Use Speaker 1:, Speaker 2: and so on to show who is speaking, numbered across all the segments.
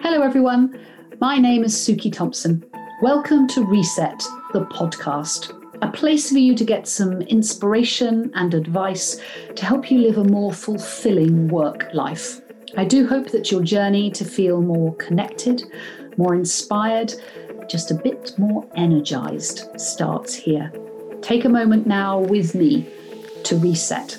Speaker 1: Hello, everyone. My name is Suki Thompson. Welcome to Reset, the podcast, a place for you to get some inspiration and advice to help you live a more fulfilling work life. I do hope that your journey to feel more connected, more inspired, just a bit more energized starts here. Take a moment now with me to reset.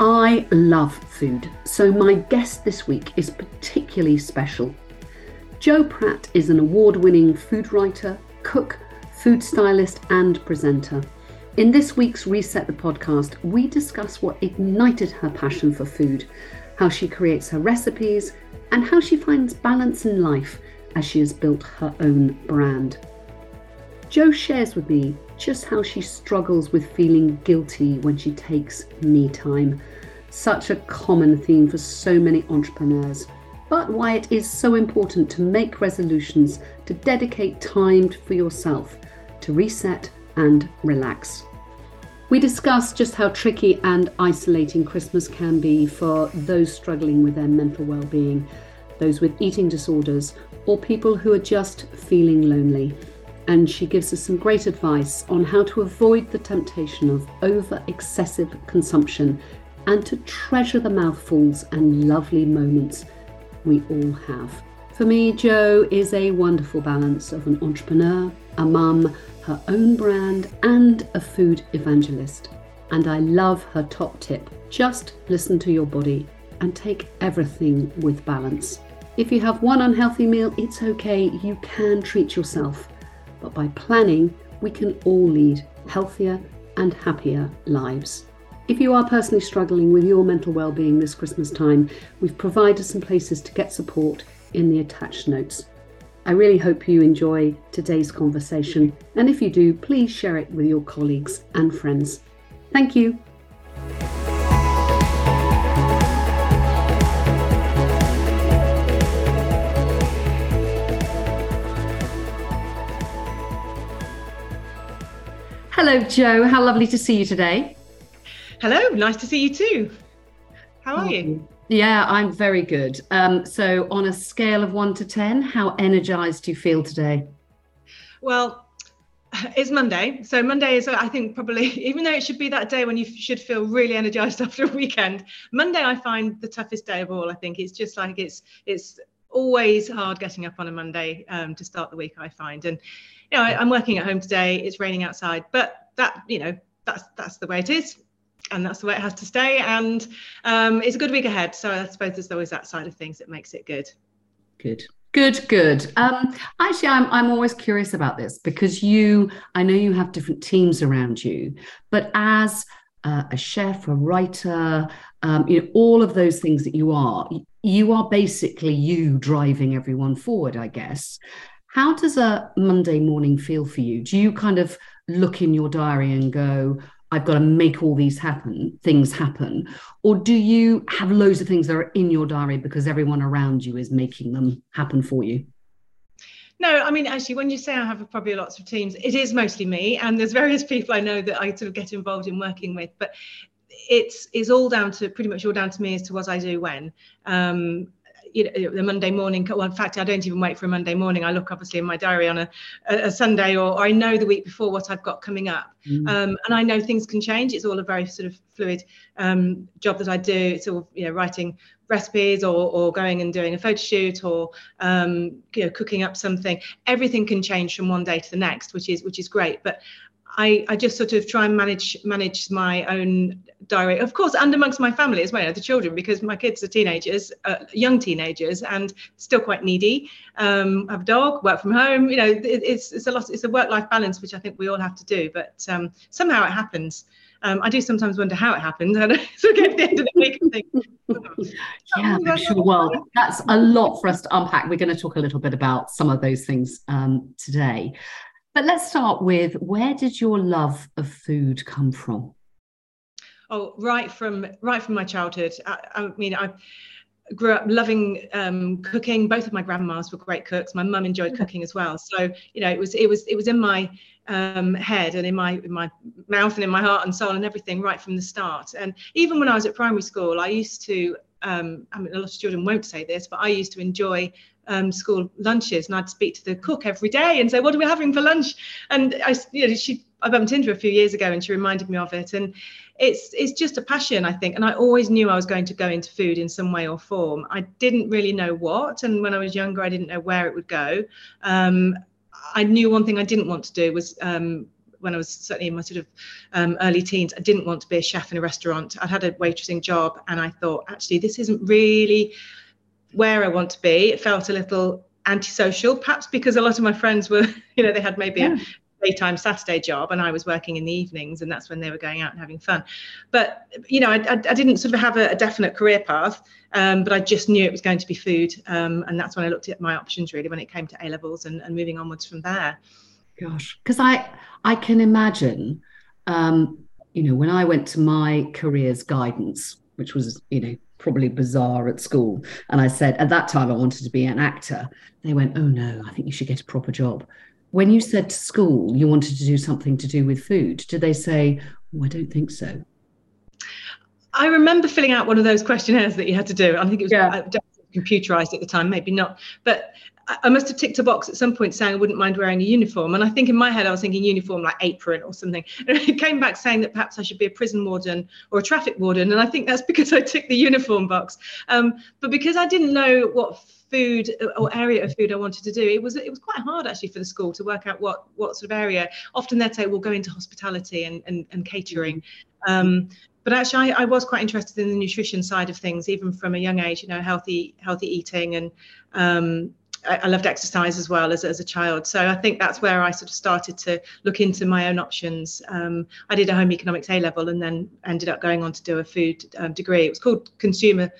Speaker 2: I love food, so my guest this week is particularly special. Jo Pratt is an award winning food writer, cook, food stylist, and presenter. In this week's Reset the podcast, we discuss what ignited her passion for food, how she creates her recipes, and how she finds balance in life as she has built her own brand. Jo shares with me just how she struggles with feeling guilty when she takes me time such a common theme for so many entrepreneurs, but why it is so important to make resolutions to dedicate time for yourself, to reset and relax. We discuss just how tricky and isolating Christmas can be for those struggling with their mental well-being, those with eating disorders, or people who are just feeling lonely. And she gives us some great advice on how to avoid the temptation of over excessive consumption and to treasure the mouthfuls and lovely moments we all have. For me, Jo is a wonderful balance of an entrepreneur, a mum, her own brand, and a food evangelist. And I love her top tip just listen to your body and take everything with balance. If you have one unhealthy meal, it's okay, you can treat yourself. But by planning, we can all lead healthier and happier lives. If you are personally struggling with your mental well-being this Christmas time, we've provided some places to get support in the attached notes. I really hope you enjoy today's conversation, and if you do, please share it with your colleagues and friends. Thank you. Hello, Jo. How lovely to see you today.
Speaker 3: Hello, nice to see you too. How are you?
Speaker 2: Yeah, I'm very good. Um, so, on a scale of one to 10, how energized do you feel today?
Speaker 3: Well, it's Monday. So, Monday is, I think, probably, even though it should be that day when you should feel really energized after a weekend, Monday I find the toughest day of all. I think it's just like it's, it's, always hard getting up on a Monday um, to start the week. I find, and you know, I, I'm working at home today. It's raining outside, but that you know, that's that's the way it is and that's the way it has to stay. And um, it's a good week ahead. So I suppose there's always that side of things that makes it good.
Speaker 2: Good. Good, good. Um, actually, I'm I'm always curious about this because you, I know you have different teams around you, but as uh, a chef, a writer, um, you know, all of those things that you are, you are basically you driving everyone forward, I guess. How does a Monday morning feel for you? Do you kind of look in your diary and go, I've got to make all these happen, things happen? Or do you have loads of things that are in your diary because everyone around you is making them happen for you?
Speaker 3: No, I mean, actually, when you say I have probably lots of teams, it is mostly me. And there's various people I know that I sort of get involved in working with. But it's, it's all down to pretty much all down to me as to what I do when. Um, you know, the Monday morning. Well, in fact, I don't even wait for a Monday morning. I look obviously in my diary on a, a Sunday, or, or I know the week before what I've got coming up, mm. um, and I know things can change. It's all a very sort of fluid um, job that I do. It's all you know, writing recipes or, or going and doing a photo shoot or um, you know cooking up something. Everything can change from one day to the next, which is which is great. But I, I just sort of try and manage manage my own diary, of course, and amongst my family as well, the children, because my kids are teenagers, uh, young teenagers, and still quite needy. Um, have a dog, work from home. You know, it, it's it's a lot. It's a work life balance, which I think we all have to do. But um, somehow it happens. Um, I do sometimes wonder how it happens. And so get to the end of the week and think,
Speaker 2: oh, yeah, I'm sure. Well, that's a lot for us to unpack. We're going to talk a little bit about some of those things um, today. But let's start with where did your love of food come from?
Speaker 3: Oh, right from right from my childhood. I, I mean, I grew up loving um, cooking. Both of my grandmas were great cooks. My mum enjoyed cooking as well. So you know, it was it was it was in my um, head and in my in my mouth and in my heart and soul and everything right from the start. And even when I was at primary school, I used to. Um, I mean, a lot of children won't say this, but I used to enjoy um, school lunches, and I'd speak to the cook every day and say, "What are we having for lunch?" And I, you know, she I bumped into her a few years ago, and she reminded me of it. And it's it's just a passion, I think. And I always knew I was going to go into food in some way or form. I didn't really know what, and when I was younger, I didn't know where it would go. Um, I knew one thing I didn't want to do was um, when I was certainly in my sort of um, early teens, I didn't want to be a chef in a restaurant. I'd had a waitressing job, and I thought actually this isn't really where I want to be. It felt a little antisocial, perhaps because a lot of my friends were, you know, they had maybe yeah. a daytime Saturday job and I was working in the evenings and that's when they were going out and having fun. But, you know, I, I, I didn't sort of have a, a definite career path, um, but I just knew it was going to be food. Um, and that's when I looked at my options really when it came to A levels and, and moving onwards from there.
Speaker 2: Gosh, because I, I can imagine, um, you know, when I went to my careers guidance, which was, you know, probably bizarre at school. And I said, at that time, I wanted to be an actor. They went, oh no, I think you should get a proper job. When you said to school you wanted to do something to do with food, did they say, oh, I don't think so?
Speaker 3: I remember filling out one of those questionnaires that you had to do. I think it was yeah. Uh, computerized at the time, maybe not. But I must have ticked a box at some point saying I wouldn't mind wearing a uniform. And I think in my head, I was thinking uniform like apron or something. And it came back saying that perhaps I should be a prison warden or a traffic warden. And I think that's because I ticked the uniform box. Um, but because I didn't know what food or area of food I wanted to do, it was it was quite hard actually for the school to work out what what sort of area. Often they'd say, we'll go into hospitality and, and, and catering. Um, but actually I, I, was quite interested in the nutrition side of things even from a young age you know healthy healthy eating and um, I, loved exercise as well as, as a child so i think that's where i sort of started to look into my own options um, i did a home economics a level and then ended up going on to do a food um, degree it was called consumer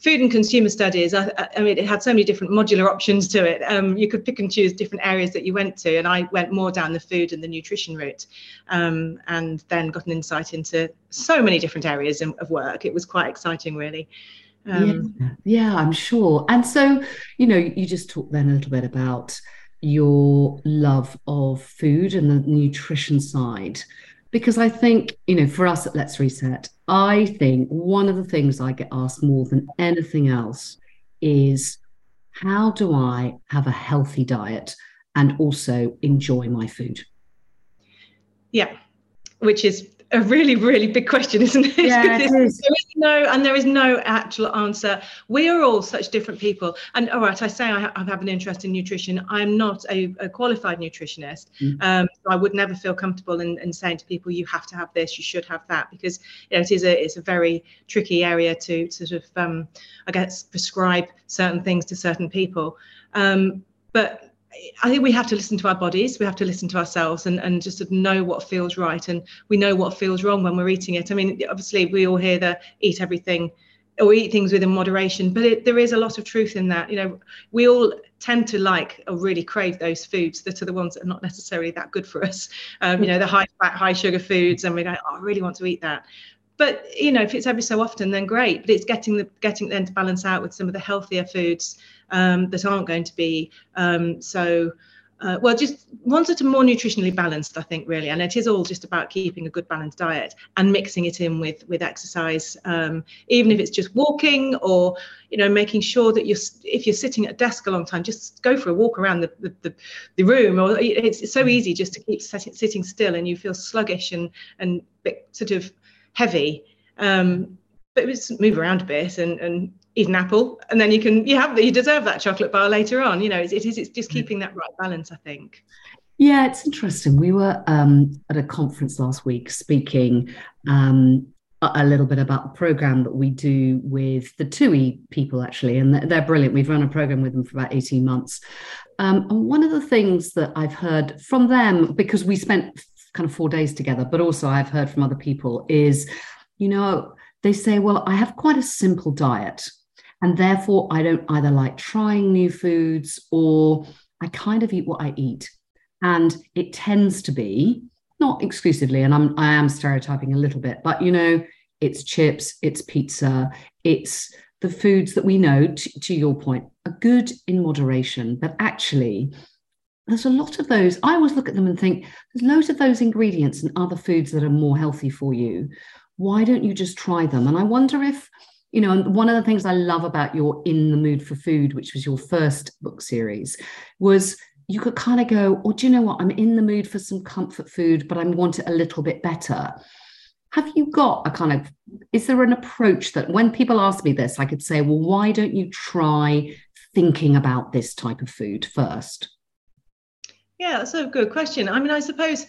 Speaker 3: food and consumer studies, I, I, mean, it had so many different modular options to it. Um, you could pick and choose different areas that you went to, and I went more down the food and the nutrition route, um, and then got an insight into so many different areas of work. It was quite exciting, really.
Speaker 2: Um, yeah, yeah, I'm sure. And so, you know, you just talked then a little bit about your love of food and the nutrition side because I think, you know, for us at Let's Reset, I think one of the things I get asked more than anything else is how do I have a healthy diet and also enjoy my food?
Speaker 3: Yeah, which is a really really big question isn't it?
Speaker 2: Yeah, it is. there is
Speaker 3: no and there is no actual answer. We are all such different people. And all right i say i, ha- I have an interest in nutrition. I'm not a, a qualified nutritionist. Mm. um, so i would never feel comfortable in, in, saying to people you have to have this you should have that because you know it is a it's a very tricky area to sort of um, i guess prescribe certain things to certain people. Um, but I think we have to listen to our bodies, we have to listen to ourselves and, and just know what feels right. And we know what feels wrong when we're eating it. I mean, obviously, we all hear the eat everything or eat things within moderation, but it, there is a lot of truth in that. You know, we all tend to like or really crave those foods that are the ones that are not necessarily that good for us. Um, you know, the high fat, high sugar foods, and we go, oh, I really want to eat that. But you know, if it's every so often, then great. But it's getting the getting then to balance out with some of the healthier foods um, that aren't going to be um, so. Uh, well, just ones that are more nutritionally balanced, I think, really, and it is all just about keeping a good balanced diet and mixing it in with with exercise, um, even if it's just walking or you know making sure that you're if you're sitting at a desk a long time, just go for a walk around the the, the, the room. Or it's, it's so easy just to keep sitting, sitting still and you feel sluggish and and sort of heavy. Um, but just move around a bit and and eat an apple. And then you can you have you deserve that chocolate bar later on. You know it, it is it's just keeping that right balance i think.
Speaker 2: Yeah it's interesting. We were um, at a conference last week speaking um, a little bit about the program that we do with the TUI people actually and they're brilliant. We've run a program with them for about 18 months. Um, and one of the things that i've heard from them because we spent kind of four days together but also i've heard from other people is you know they say well i have quite a simple diet and therefore, I don't either like trying new foods or I kind of eat what I eat. And it tends to be not exclusively, and I'm I am stereotyping a little bit, but you know, it's chips, it's pizza, it's the foods that we know, t- to your point, are good in moderation, but actually, there's a lot of those. I always look at them and think there's loads of those ingredients and other foods that are more healthy for you. Why don't you just try them? And I wonder if, you know, one of the things I love about your In the Mood for Food, which was your first book series, was you could kind of go, oh, do you know what? I'm in the mood for some comfort food, but I want it a little bit better. Have you got a kind of, is there an approach that when people ask me this, I could say, well, why don't you try thinking about this type of food first?
Speaker 3: Yeah, that's a good question. I mean, I suppose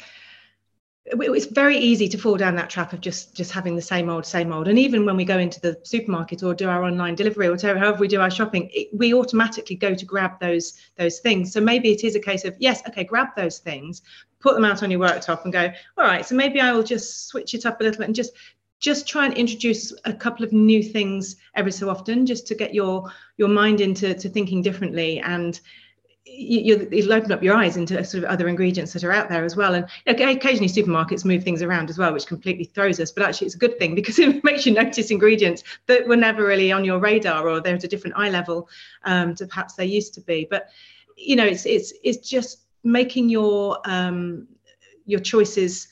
Speaker 3: it's very easy to fall down that trap of just just having the same old same old. And even when we go into the supermarket or do our online delivery or whatever however we do our shopping it, we automatically go to grab those those things. So maybe it is a case of yes okay grab those things put them out on your worktop and go all right so maybe i will just switch it up a little bit and just just try and introduce a couple of new things every so often just to get your your mind into to thinking differently. And you, will open up your eyes into sort of other ingredients that are out there as well. And occasionally supermarkets move things around as well, which completely throws us. But actually, it's a good thing because it makes you notice ingredients that were never really on your radar or they're at a different eye level um, to perhaps they used to be. But you know, it's it's it's just making your um, your choices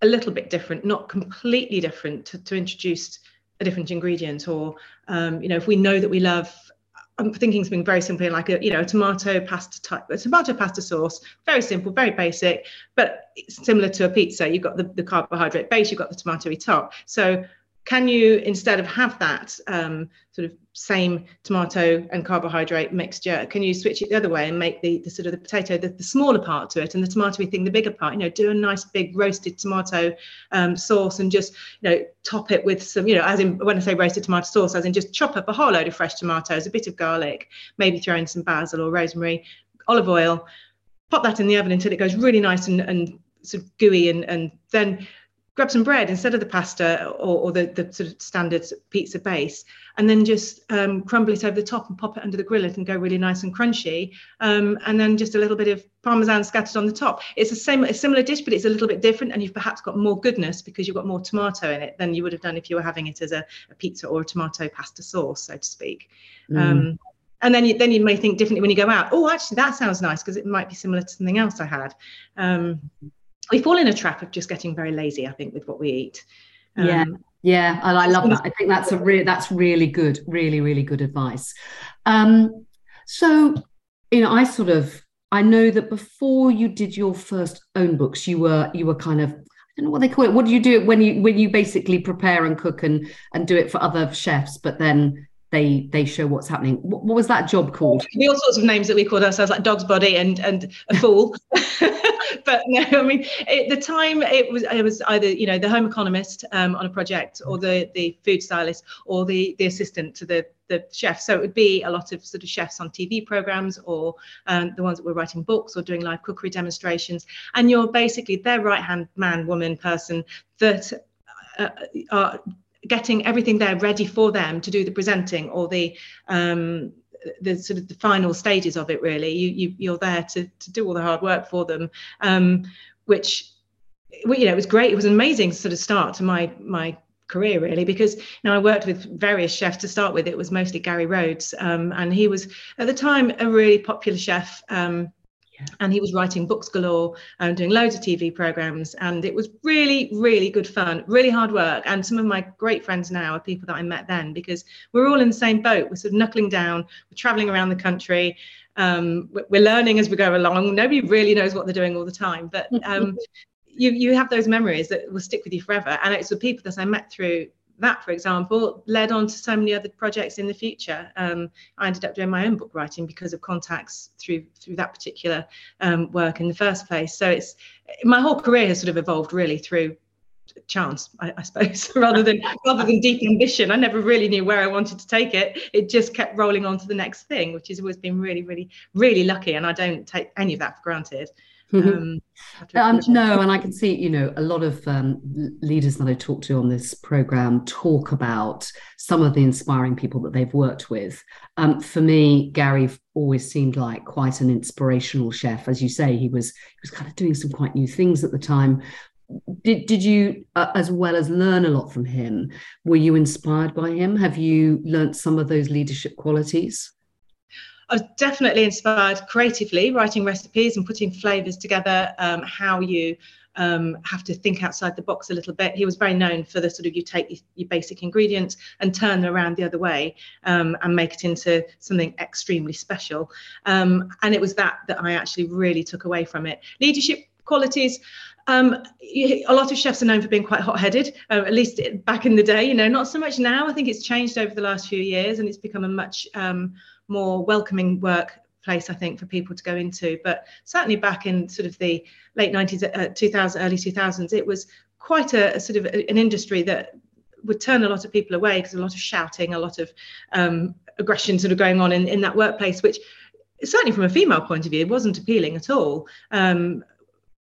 Speaker 3: a little bit different, not completely different, to, to introduce a different ingredient or um, you know if we know that we love I'm thinking something very simple, like a you know a tomato pasta type, a tomato pasta sauce, very simple, very basic, but similar to a pizza. You've got the, the carbohydrate base, you've got the tomatoey top. So can you instead of have that um, sort of same tomato and carbohydrate mixture can you switch it the other way and make the, the sort of the potato the, the smaller part to it and the tomatoey thing the bigger part? You know do a nice big roasted tomato um, sauce and just you know top it with some you know as in when i say roasted tomato sauce as in just chop up a whole load of fresh tomatoes a bit of garlic maybe throw in some basil or rosemary olive oil pop that in the oven until it goes really nice and, and sort of gooey and, and then grab some bread instead of the pasta or, or the, the sort of standard pizza base and then just um, crumble it over the top and pop it under the grill. It and go really nice and crunchy. Um, and then just a little bit of parmesan scattered on the top. It's the same a similar dish but it's a little bit different and you've perhaps got more goodness because you've got more tomato in it than you would have done if you were having it as a, a pizza or a tomato pasta sauce so to speak. Mm. um, and then you, then you may think differently when you go out. Oh actually that sounds nice because it might be similar to something else i had. Um, we fall in a trap of just getting very lazy i think with what we eat.
Speaker 2: Um, yeah yeah and i love that. i think that's a real that's really good really really good advice. Um so you know i sort of i know that before you did your first own books you were you were kind of I don't know what they call it. What do you do when you when you basically prepare and cook and and do it for other chefs, but then they they show what's happening. What, what, was that job called?
Speaker 3: all sorts of names that we called ourselves, like dog's body and and a fool. but no, I mean, at the time it was it was either you know the home economist um, on a project, or the the food stylist, or the the assistant to the the chef. So it would be a lot of sort of chefs on TV programs, or um, the ones that were writing books or doing live cookery demonstrations. And you're basically their right hand man, woman, person that uh, are getting everything there ready for them to do the presenting or the um, the sort of the final stages of it really. You, you you're there to to do all the hard work for them um, which you know it was great. It was an amazing sort of start to my my career really because you know I worked with various chefs to start with. It was mostly Gary Rhodes um, and he was at the time a really popular chef um, and he was writing books galore and doing loads of TV programs. And it was really, really good fun, really hard work. And some of my great friends now are people that I met then because we're all in the same boat. We're sort of knuckling down, we're traveling around the country. Um, we're learning as we go along. Nobody really knows what they're doing all the time, but um, you you have those memories that will stick with you forever. And it's the people that I met through that, for example, led on to so many other projects in the future. Um, I ended up doing my own book writing because of contacts through through that particular um, work in the first place. So it's my whole career has sort of evolved really through chance, I, I suppose, rather than rather than deep ambition. I never really knew where I wanted to take it. It just kept rolling on to the next thing, which has always been really, really, really lucky. And I don't take any of that for granted.
Speaker 2: Um, um, no, and I can see, you know, a lot of um, leaders that I talk to on this program talk about some of the inspiring people that they've worked with. Um, for me, Gary always seemed like quite an inspirational chef. As you say, he was he was kind of doing some quite new things at the time. did did you uh, as well as learn a lot from him were you inspired by him have you learnt some of those leadership qualities
Speaker 3: I was definitely inspired creatively, writing recipes and putting flavors together. Um, how you um, have to think outside the box a little bit. He was very known for the sort of you take your basic ingredients and turn them around the other way um, and make it into something extremely special. Um, and it was that that I actually really took away from it. Leadership qualities. Um, a lot of chefs are known for being quite hot-headed, uh, at least back in the day. You know, not so much now. I think it's changed over the last few years, and it's become a much um, more welcoming workplace, I think, for people to go into. But certainly back in sort of the late 90s, uh, 2000, early 2000s, it was quite a, a sort of a, an industry that would turn a lot of people away because a lot of shouting, a lot of um, aggression sort of going on in, in that workplace, which certainly from a female point of view it wasn't appealing at all. Um,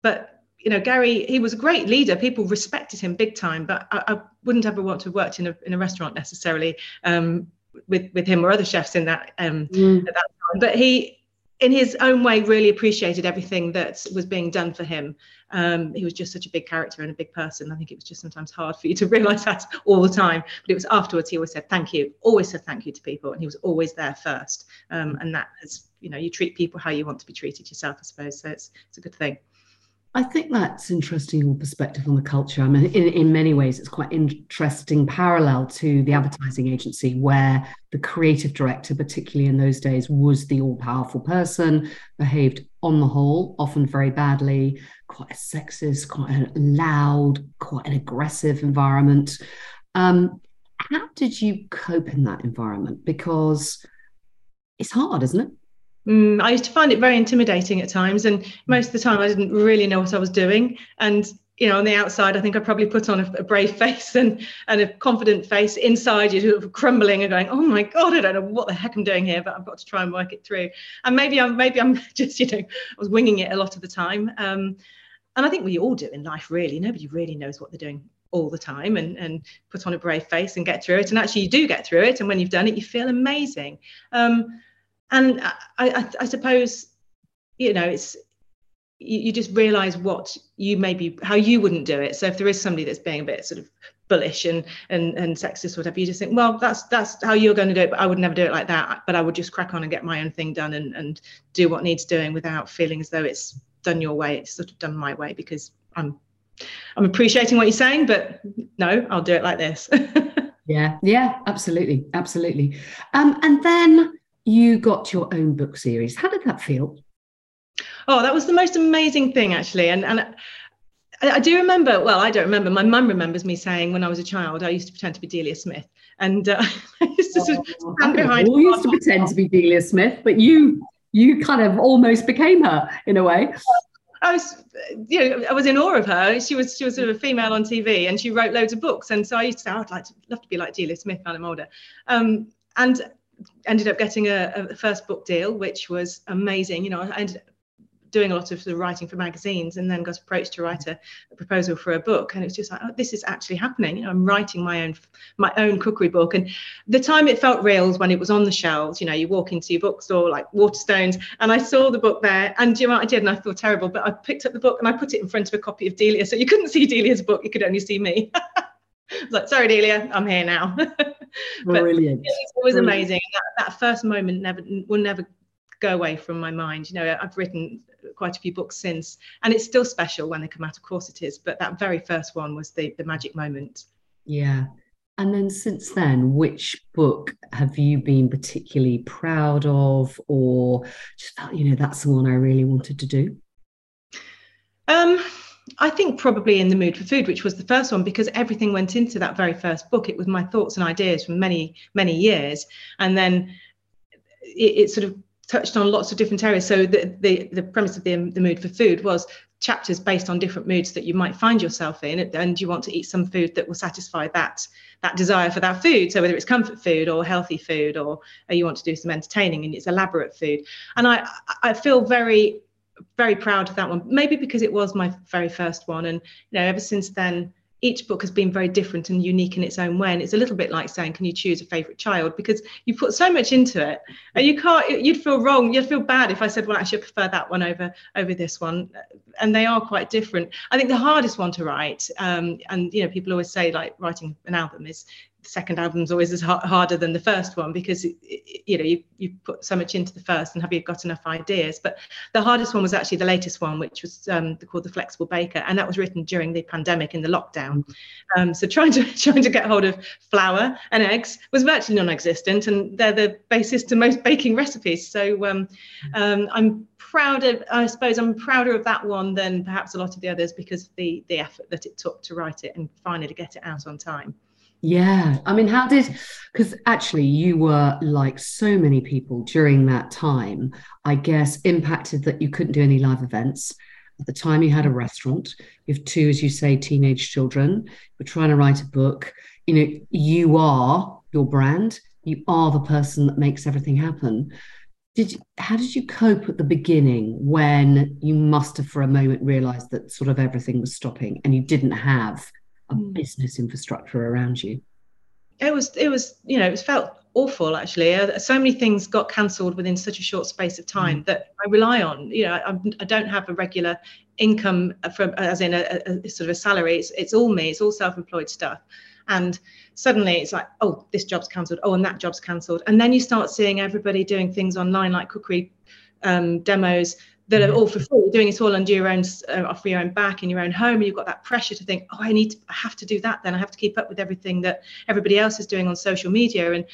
Speaker 3: but you know, Gary, he was a great leader. People respected him big time, but I, I wouldn't ever want to have worked in a, in a restaurant necessarily um, with, with him or other chefs in that, um, mm. at that time. But he, in his own way, really appreciated everything that was being done for him. Um, he was just such a big character and a big person. I think it was just sometimes hard for you to realize that all the time. But it was afterwards he always said thank you, always said thank you to people, and he was always there first. Um, and that is, you know, you treat people how you want to be treated yourself, I suppose. So it's it's a good thing.
Speaker 2: I think that's interesting your perspective on the culture. I mean, in, in many ways, it's quite interesting parallel to the advertising agency, where the creative director, particularly in those days, was the all powerful person, behaved on the whole often very badly, quite a sexist, quite a loud, quite an aggressive environment. Um, how did you cope in that environment? Because it's hard, isn't it?
Speaker 3: Mm, I used to find it very intimidating at times, and most of the time I didn't really know what I was doing. And you know, on the outside, I think I probably put on a, a brave face and and a confident face. Inside, you're sort of crumbling and going, "Oh my god, I don't know what the heck I'm doing here, but I've got to try and work it through." And maybe I'm maybe I'm just you know I was winging it a lot of the time. Um, and I think we all do in life, really. Nobody really knows what they're doing all the time and, and put on a brave face and get through it. And actually, you do get through it. And when you've done it, you feel amazing. Um, and I, I, I suppose you know it's you, you just realize what you maybe how you wouldn't do it. So if there is somebody that's being a bit sort of bullish and and and sexist or whatever you just think well that's that's how you're going to do it but i would never do it like that. But i would just crack on and get my own thing done and and do what needs doing without feeling as though it's done your way it's sort of done my way because i'm i'm appreciating what you're saying but no i'll do it like this.
Speaker 2: Yeah yeah absolutely absolutely. Um and then you got your own book series. How did that feel?
Speaker 3: Oh, that was the most amazing thing, actually. And and I, I do remember. Well, I don't remember. My mum remembers me saying when I was a child, I used to pretend to be Delia Smith, and uh, I used to sort oh, stand behind.
Speaker 2: We used to pretend to be Delia Smith, but you you kind of almost became her in a way.
Speaker 3: I was, you know, I was in awe of her. She was, she was sort of a female on TV, and she wrote loads of books. And so I used to say, oh, I'd like to, love to be like Delia Smith when I'm older. Um, and ended up getting a, a, first book deal, which was amazing. You know, I ended up doing a lot of, of writing for magazines and then got approached to write a, a, proposal for a book. And it was just like oh, this is actually happening. You know i'm writing my own my own cookery book. And the time it felt real was when it was on the shelves. You know you walk into your bookstore like waterstones. And i saw the book there and you know i did? And i feel terrible but i picked up the book and i put it in front of a copy of delia. So you couldn't see delia's book. You could only see me. I was like, sorry, Delia, I'm here now.
Speaker 2: Brilliant.
Speaker 3: it was Brilliant. amazing. That, that first moment never will never go away from my mind. You know, I've written quite a few books since, and it's still special when they come out. Of course, it is. But that very first one was the the magic moment.
Speaker 2: Yeah. And then since then, which book have you been particularly proud of, or just felt, you know, that's the one I really wanted to do?
Speaker 3: Um, I think probably in the mood for food, which was the first one, because everything went into that very first book. It was my thoughts and ideas from many, many years, and then it, it sort of touched on lots of different areas. So the the, the premise of the, the mood for food was chapters based on different moods that you might find yourself in, and you want to eat some food that will satisfy that that desire for that food. So whether it's comfort food or healthy food, or, or you want to do some entertaining and it's elaborate food. And I I feel very very proud of that one. Maybe because it was my very first one and you know ever since then each book has been very different and unique in its own way and it's a little bit like saying can you choose a favorite child? Because you put so much into it and you can't you'd feel wrong you'd feel bad if i said well actually i prefer that one over over this one and they are quite different. I think the hardest one to write um, and you know people always say like writing an album is second album's always is harder than the first one because you know you you put so much into the first and have you got enough ideas. But the hardest one was actually the latest one which was um, called the flexible baker and that was written during the pandemic in the lockdown. Um, so trying to trying to get hold of flour and eggs was virtually non-existent and they're the basis to most baking recipes. So um, um, i'm proud of i suppose i'm prouder of that one than perhaps a lot of the others because of the the effort that it took to write it and finally to get it out on time
Speaker 2: yeah. I mean, how did, because actually you were like so many people during that time, I guess, impacted that you couldn't do any live events. At the time, you had a restaurant. You have two, as you say, teenage children. You're trying to write a book. You know, you are your brand. You are the person that makes everything happen. Did you, how did you cope at the beginning when you must have for a moment realized that sort of everything was stopping and you didn't have a hmm. business infrastructure around you?
Speaker 3: It was, it was, you know, it felt awful actually. Uh, so many things got cancelled within such a short space of time mm. that I rely on. You know, I, I, don't have a regular income from, as in a, a, sort of a salary. It's, it's all me. It's all self-employed stuff. And suddenly it's like, oh, this job's cancelled. Oh, and that job's cancelled. And then you start seeing everybody doing things online like cookery um, demos that are all for free, You're doing it all under your own uh, off your own back in your own home, and you've got that pressure to think, oh, I need, to, I have to do that. Then I have to keep up with everything that everybody else is doing on social media, and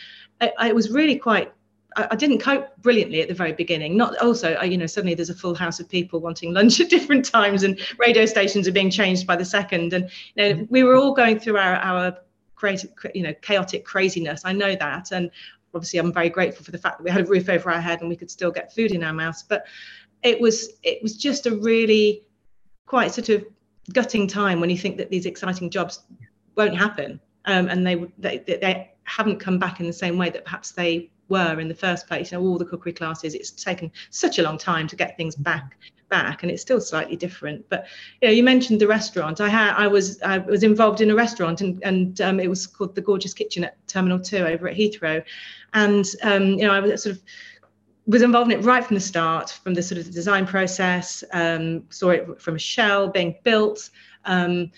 Speaker 3: I, I was really quite. I, didn't cope brilliantly at the very beginning. Not also, you know, suddenly there's a full house of people wanting lunch at different times, and radio stations are being changed by the second, and you know, we were all going through our our crazy, you know, chaotic craziness. I know that, and obviously I'm very grateful for the fact that we had a roof over our head and we could still get food in our mouths. But it was it was just a really quite sort of gutting time when you think that these exciting jobs won't happen. Um, and they, they they haven't come back in the same way that perhaps they were in the first place. You know all the cookery classes it's taken such a long time to get things back back and it's still slightly different. But you know you mentioned the restaurant. I had i was i was involved in a restaurant and and um, it was called the gorgeous kitchen at terminal 2 over at heathrow. And um, you know i was sort of was involved in it right from the start, from the sort of the design process, um, saw it from a shell being built. Um,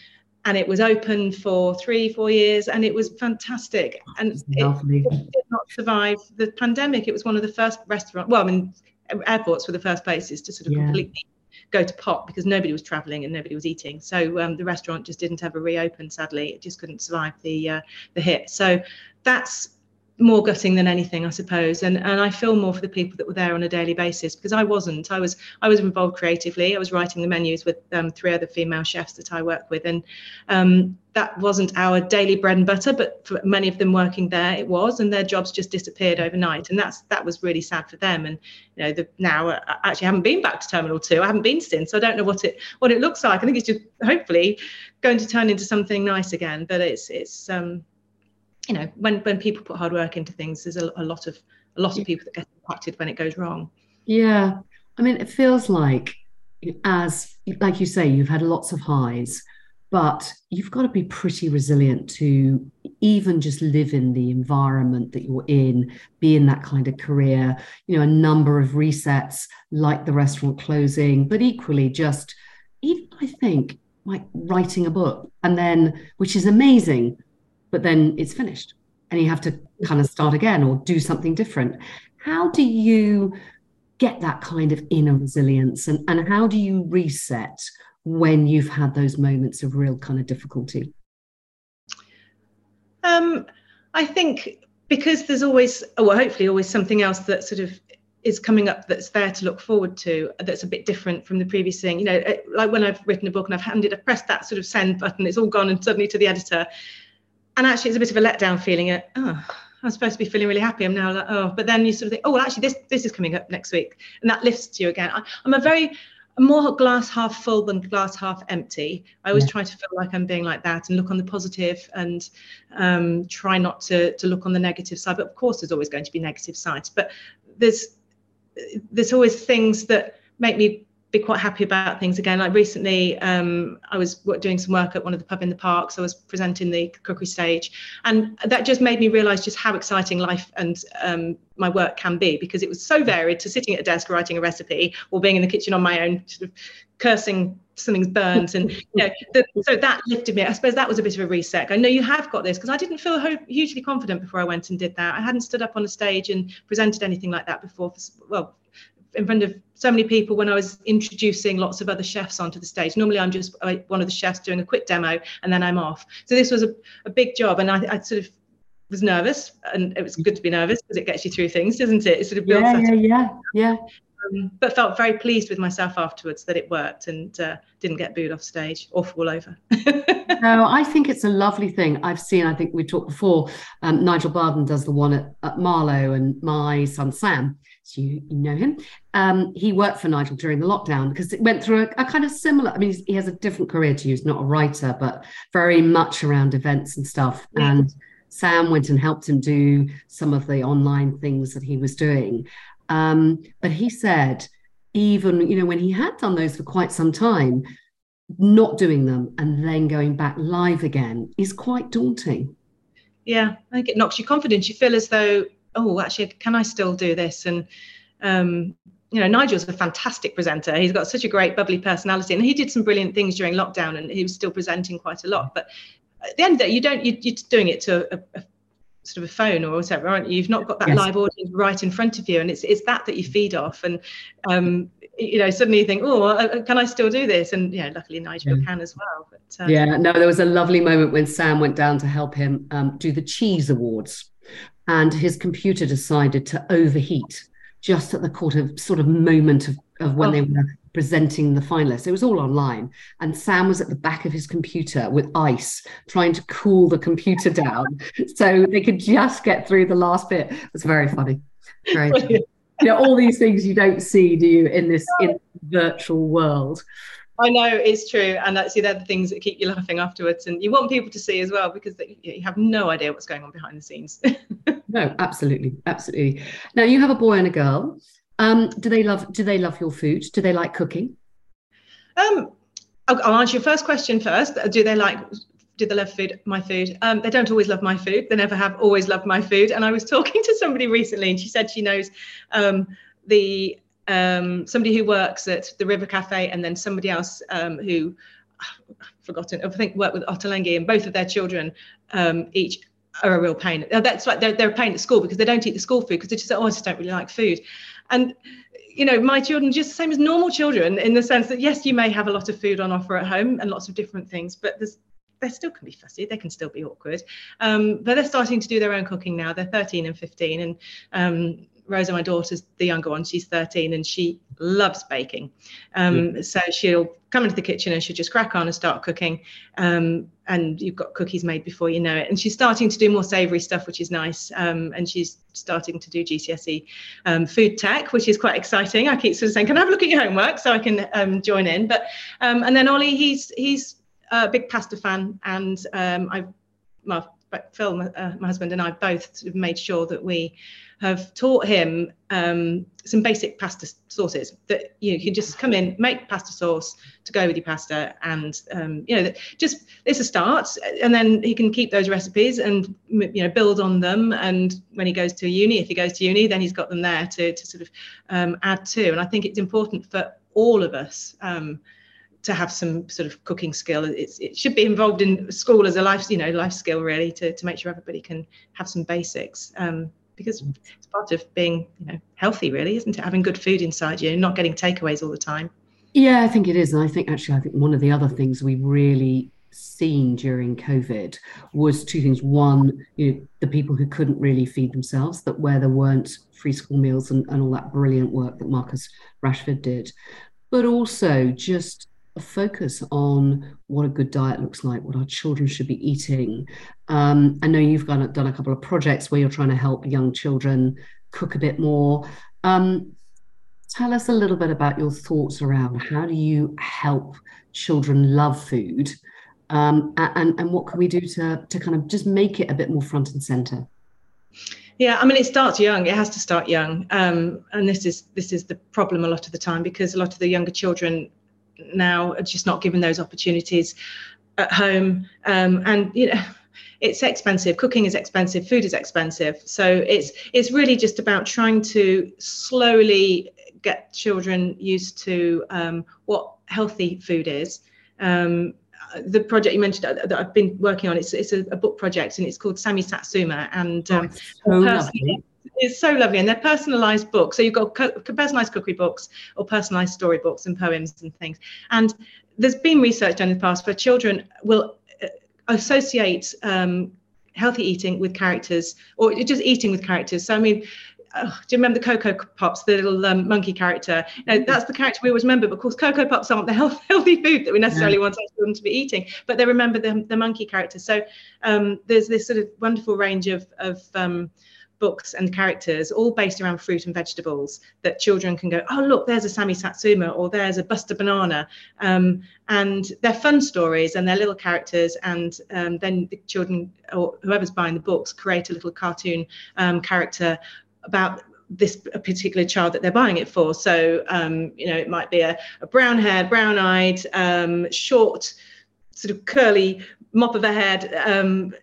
Speaker 3: and it was open for three, four years, and it was fantastic. And it, it, did not survive the pandemic. It was one of the first restaurants. Well, I mean, airports were the first places to sort of yeah. completely go to pot because nobody was traveling and nobody was eating. So um, the restaurant just didn't ever reopen. Sadly, it just couldn't survive the uh, the hit. So that's more gutting than anything, I suppose. And and I feel more for the people that were there on a daily basis because I wasn't. I was I was involved creatively. I was writing the menus with um, three other female chefs that I work with, and um, that wasn't our daily bread and butter. But for many of them working there, it was, and their jobs just disappeared overnight, and that's that was really sad for them. And you know, the, now uh, I actually haven't been back to Terminal Two. I haven't been since. So I don't know what it what it looks like. I think it's just hopefully going to turn into something nice again. But it's it's um you know when when people put hard work into things there's a, a lot of a lot of people that get impacted when it goes wrong.
Speaker 2: Yeah. I mean it feels like as like you say you've had lots of highs but you've got to be pretty resilient to even just live in the environment that you're in be in that kind of career you know a number of resets like the restaurant closing but equally just even i think like writing a book and then which is amazing but then it's finished and you have to kind of start again or do something different. How do you get that kind of inner resilience and, and how do you reset when you've had those moments of real kind of difficulty?
Speaker 3: Um, I think because there's always, well, hopefully always something else that sort of is coming up that's there to look forward to that's a bit different from the previous thing you know like when i've written a book and i've handed it, i've pressed that sort of send button it's all gone and suddenly to the editor and actually it's a bit of a letdown feeling at oh I'm supposed to be feeling really happy. I'm now like, oh, but then you sort of think, oh, well, actually, this this is coming up next week, and that lifts you again. I, am a very more glass half full than glass half empty. I always yeah. try to feel like I'm being like that and look on the positive and um, try not to to look on the negative side. But of course, there's always going to be negative sides. But there's there's always things that make me be quite happy about things again. Like recently, um, I was doing some work at one of the pub in the park, so I was presenting the cookery stage, and that just made me realise just how exciting life and um, my work can be because it was so varied to sitting at a desk writing a recipe or being in the kitchen on my own, sort of cursing something's burnt, and you know, the, so that lifted me. I suppose that was a bit of a reset. I know you have got this because I didn't feel hugely confident before I went and did that. I hadn't stood up on a stage and presented anything like that before. For, well in front of so many people when I was introducing lots of other chefs onto the stage. Normally, I'm just uh, one of the chefs doing a quick demo and then I'm off. So this was a, a big job, and I, I sort of was nervous, and it was good to be nervous because it gets you through things, doesn't it? It sort of builds
Speaker 2: yeah, yeah, yeah, yeah.
Speaker 3: Um, but felt very pleased with myself afterwards that it worked and uh, didn't get booed off stage or fall over.
Speaker 2: no, I think it's a lovely thing. I've seen, I think we talked before, um, Nigel Barden does the one at, at Marlow, and my son Sam so you, you know him. Um, he worked for Nigel during the lockdown because it went through a, a kind of similar. I mean, he has a different career to you. He's not a writer, but very much around events and stuff. Yeah. And Sam went and helped him do some of the online things that he was doing. Um, but he said, even you know, when he had done those for quite some time, not doing them and then going back live again is quite daunting.
Speaker 3: Yeah, I think it knocks your confidence. You feel as though oh, actually, can I still do this? And um, you know, Nigel's a fantastic presenter. He's got such a great bubbly personality, and he did some brilliant things during lockdown, and he was still presenting quite a lot. But at the end of the day, you don't you, you're doing it to a, a sort of a phone or whatever, aren't you? You've not got that yes. live audience right in front of you, and it's it's that that you feed off. And um, you know, suddenly you think, oh, uh, can I still do this? And yeah, luckily Nigel yeah. can as well.
Speaker 2: But uh, yeah, no, there was a lovely moment when Sam went down to help him um, do the cheese awards and his computer decided to overheat just at the sort of sort of moment of, of when oh. they were presenting the finalists. It was all online, and Sam was at the back of his computer with ice, trying to cool the computer down so they could just get through the last bit. It was very funny. Very funny. you know, all these things you don't see, do you, in this in virtual world?
Speaker 3: I know it's true, and actually they're the things that keep you laughing afterwards, and you want people to see as well because they, you have no idea what's going on behind the scenes.
Speaker 2: no, absolutely, absolutely. Now you have a boy and a girl. Um, do they love? Do they love your food? Do they like cooking?
Speaker 3: Um, I'll, I'll answer your first question first. Do they like? Do they love food? My food. Um, they don't always love my food. They never have always loved my food. And I was talking to somebody recently, and she said she knows um, the um, somebody who works at the River Cafe, and then somebody else um, who I've forgotten, I think worked with Ottolenghi, and both of their children um, each are a real pain. That's right, they're, they're a pain at school because they don't eat the school food because they just say, oh, I just don't really like food. And you know, my children just the same as normal children in the sense that yes, you may have a lot of food on offer at home and lots of different things, but there's they still can be fussy. They can still be awkward. Um, but they're starting to do their own cooking now. They're 13 and 15, and um, Rosa, my daughter's the younger one, she's 13 and she loves baking. Um, So she'll come into the kitchen and she'll just crack on and start cooking. Um, and you've got cookies made before you know it. And she's starting to do more savory stuff, which is nice. Um, and she's starting to do GCSE um, food tech, which is quite exciting. I keep sort of saying, can I have a look at your homework so I can um, join in? But um, and then Ollie, he's he's a big pasta fan, and I've well, Phil, uh, my husband, and I both made sure that we have taught him um, some basic pasta sauces that you, know, you can just come in, make pasta sauce to go with your pasta, and um, you know, just it's a start, and then he can keep those recipes and you know build on them. And when he goes to uni, if he goes to uni, then he's got them there to to sort of um, add to. And I think it's important for all of us. To have some sort of cooking skill. It's, it should be involved in school as a life, you know, life skill really to, to make sure everybody can have some basics. Um, because it's part of being you know healthy really isn't it? Having good food inside you not getting takeaways all the time.
Speaker 2: Yeah i think it is. And i think actually i think one of the other things we really seen during covid was two things. One you know the people who couldn't really feed themselves that where there weren't free school meals and, and all that brilliant work that marcus rashford did. But also just a focus on what a good diet looks like, what our children should be eating. Um, I know you've done, done a couple of projects where you're trying to help young children cook a bit more. Um, tell us a little bit about your thoughts around how do you help children love food um, and, and what can we do to, to kind of just make it a bit more front and center?
Speaker 3: Yeah, I mean, it starts young. It has to start young, um, and this is this is the problem a lot of the time because a lot of the younger children now are just not given those opportunities at home, um, and you know, it's expensive. Cooking is expensive. Food is expensive. So it's it's really just about trying to slowly get children used to um, what healthy food is. Um, the project you mentioned that I've been working on, it's, it's a, a book project and it's called Sammy Satsuma. And um,
Speaker 2: oh, so
Speaker 3: it's so lovely. And they're personalized books. So you've got co- personalized cookery books or personalized storybooks and poems and things. And there's been research done in the past where children will uh, associate um, healthy eating with characters or just eating with characters. So, I mean, oh, do you remember the Coco Pops, the little um, monkey character? That's the character we always remember. But of course, Coco Pops aren't the health, healthy food that we necessarily yeah. want our children to be eating, but they remember the, the monkey character. So um, there's this sort of wonderful range of, of um, books and characters, all based around fruit and vegetables, that children can go, oh, look, there's a Sammy Satsuma or there's a Buster Banana. Um, and they're fun stories and they're little characters. And um, then the children or whoever's buying the books create a little cartoon um, character about this particular child that they're buying it for. So, um, you know, it might be a, a brown haired, brown eyed, um, short, sort of curly mop of a head um,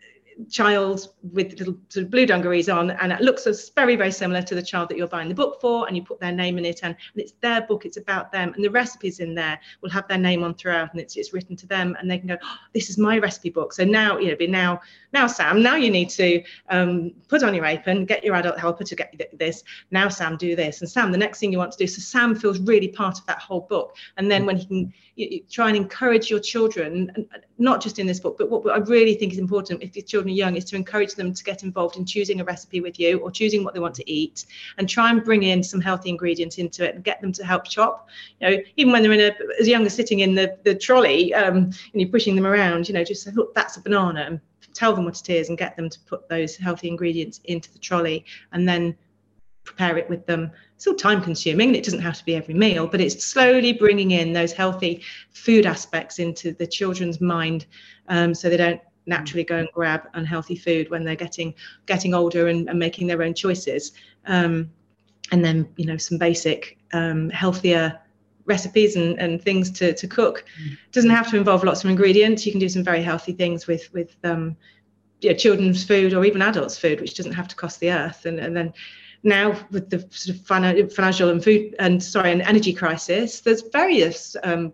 Speaker 3: child with little sort of blue dungarees on and it looks very very similar to the child that you're buying the book for and you put their name in it and, and it's their book it's about them and the recipes in there will have their name on throughout and it's, it's written to them and they can go oh, this is my recipe book. So now you know be now now sam now you need to um, put on your apron get your adult helper to get this. Now sam do this. And sam the next thing you want to do so sam feels really part of that whole book. And then when he can you, you try and encourage your children not just in this book but what i really think is important if your children are young is to encourage them to get involved in choosing a recipe with you or choosing what they want to eat and try and bring in some healthy ingredients into it and get them to help shop you know even when they're in a as young as sitting in the, the trolley um, and you're pushing them around you know just say look that's a banana. and tell them what it is and get them to put those healthy ingredients into the trolley and then prepare it with them. It's all time consuming. It doesn't have to be every meal, but it's slowly bringing in those healthy food aspects into the children's mind um, so they don't naturally go and grab unhealthy food when they're getting getting older and, and making their own choices. Um, and then, you know, some basic um, healthier recipes and, and things to, to cook. Mm. Doesn't have to involve lots of ingredients. You can do some very healthy things with with um, know, children's food or even adults' food, which doesn't have to cost the earth. And, and then now with the sort of financial and food and sorry and energy crisis, there's various um,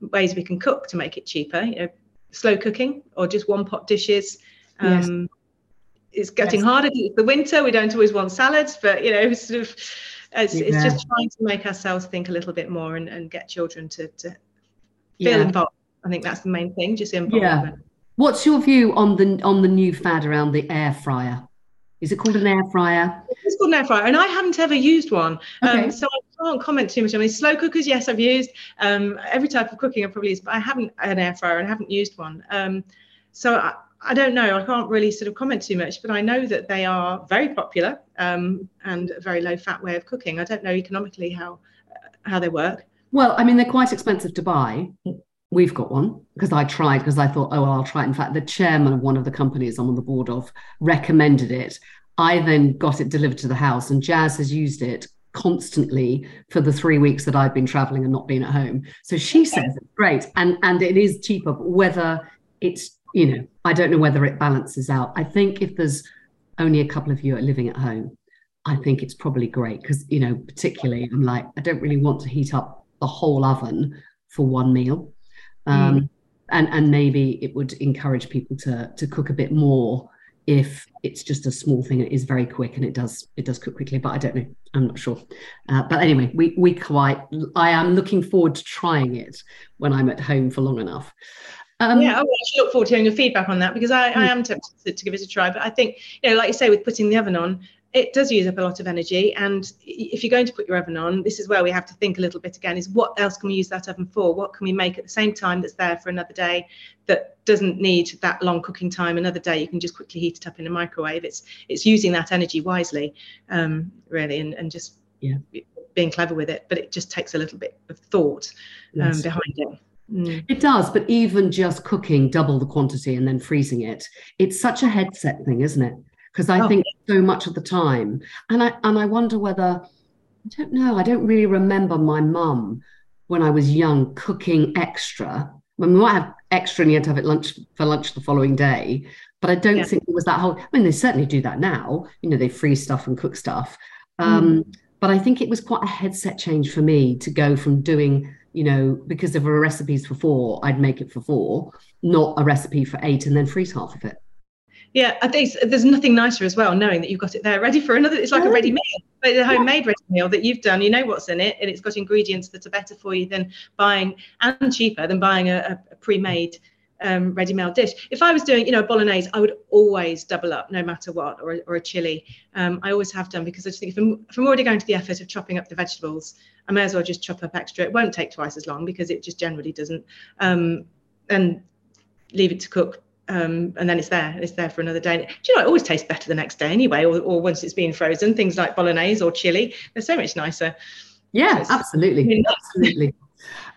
Speaker 3: ways we can cook to make it cheaper. You know, slow cooking or just one pot dishes. Um, yes. It's getting yes. harder. It's the winter. We don't always want salads, but you know, sort of, it's, yeah. it's just trying to make ourselves think a little bit more and, and get children to, to feel yeah. involved. I think that's the main thing. Just involvement. Yeah.
Speaker 2: What's your view on the on the new fad around the air fryer? Is it called an air fryer?
Speaker 3: It's called an air fryer, and I haven't ever used one. Um, okay. Um, so I can't comment too much. I mean, slow cookers, yes, I've used. Um, every type of cooking I've probably used, but I haven't an air fryer and I haven't used one. Um, so I, I, don't know. I can't really sort of comment too much, but I know that they are very popular um, and a very low fat way of cooking. I don't know economically how how they work.
Speaker 2: Well, I mean, they're quite expensive to buy. We've got one because I tried because I thought, oh, I'll try it. In fact, the chairman of one of the companies I'm on the board of recommended it. I then got it delivered to the house, and Jazz has used it constantly for the three weeks that I've been traveling and not been at home. So she says it's great, and and it is cheaper. But whether it's you know, I don't know whether it balances out. I think if there's only a couple of you are living at home, I think it's probably great because you know, particularly I'm like I don't really want to heat up the whole oven for one meal. Um, mm. And, and maybe it would encourage people to to cook a bit more if it's just a small thing it is very quick and it does it does cook quickly but i don't know i'm not sure uh, but anyway we we quite i am looking forward to trying it when i'm at home for long enough
Speaker 3: um, yeah, I actually look forward to hearing your feedback on that because I, I hmm. am tempted to, to, give it a try. But I think, you know, like you say, with putting the oven on, it does use up a lot of energy. And if you're going to put your oven on, this is where we have to think a little bit again is what else can we use that oven for? What can we make at the same time that's there for another day that doesn't need that long cooking time another day? You can just quickly heat it up in a microwave. It's it's using that energy wisely, um, really, and, and just yeah. being clever with it. But it just takes a little bit of thought um, yes. behind it.
Speaker 2: Mm. It does, but even just cooking double the quantity and then freezing it, it's such a headset thing, isn't it? because I
Speaker 3: Oh.
Speaker 2: think so much of the time, and I and I wonder whether I don't know. I don't really remember my mum when I was young cooking extra. I mean, we might have extra and you had to have it lunch for lunch the following day, but I don't
Speaker 3: Yeah.
Speaker 2: think it was that whole. I mean, they certainly do that now. You know, they freeze stuff and cook stuff. Um, But I think it was quite a headset change for me to go from doing, you know, because if there were recipes for four, I'd make it for four, not a recipe for eight and then freeze half of it.
Speaker 3: Yeah, I think there's nothing nicer as well, knowing that you've got it there ready for another. It's like a ready meal, but a homemade ready meal that you've done. You know what's in it, and it's got ingredients that are better for you than buying and cheaper than buying a, a pre-made um, ready-made dish. If I was doing, you know, bolognese, I would always double up, no matter what, or, a- or a chili. Um, I always have done because I just think if I'm, if I'm already going to the effort of chopping up the vegetables, I may as well just chop up extra. It won't take twice as long because it just generally doesn't. Um, and leave it to cook um, and then it's there. It's there for another day. Do you know? It always tastes better the next day anyway, or, or once it's been frozen. Things like bolognese or chili, they're so much nicer.
Speaker 2: Yeah,
Speaker 3: Yes.
Speaker 2: absolutely. Absolutely.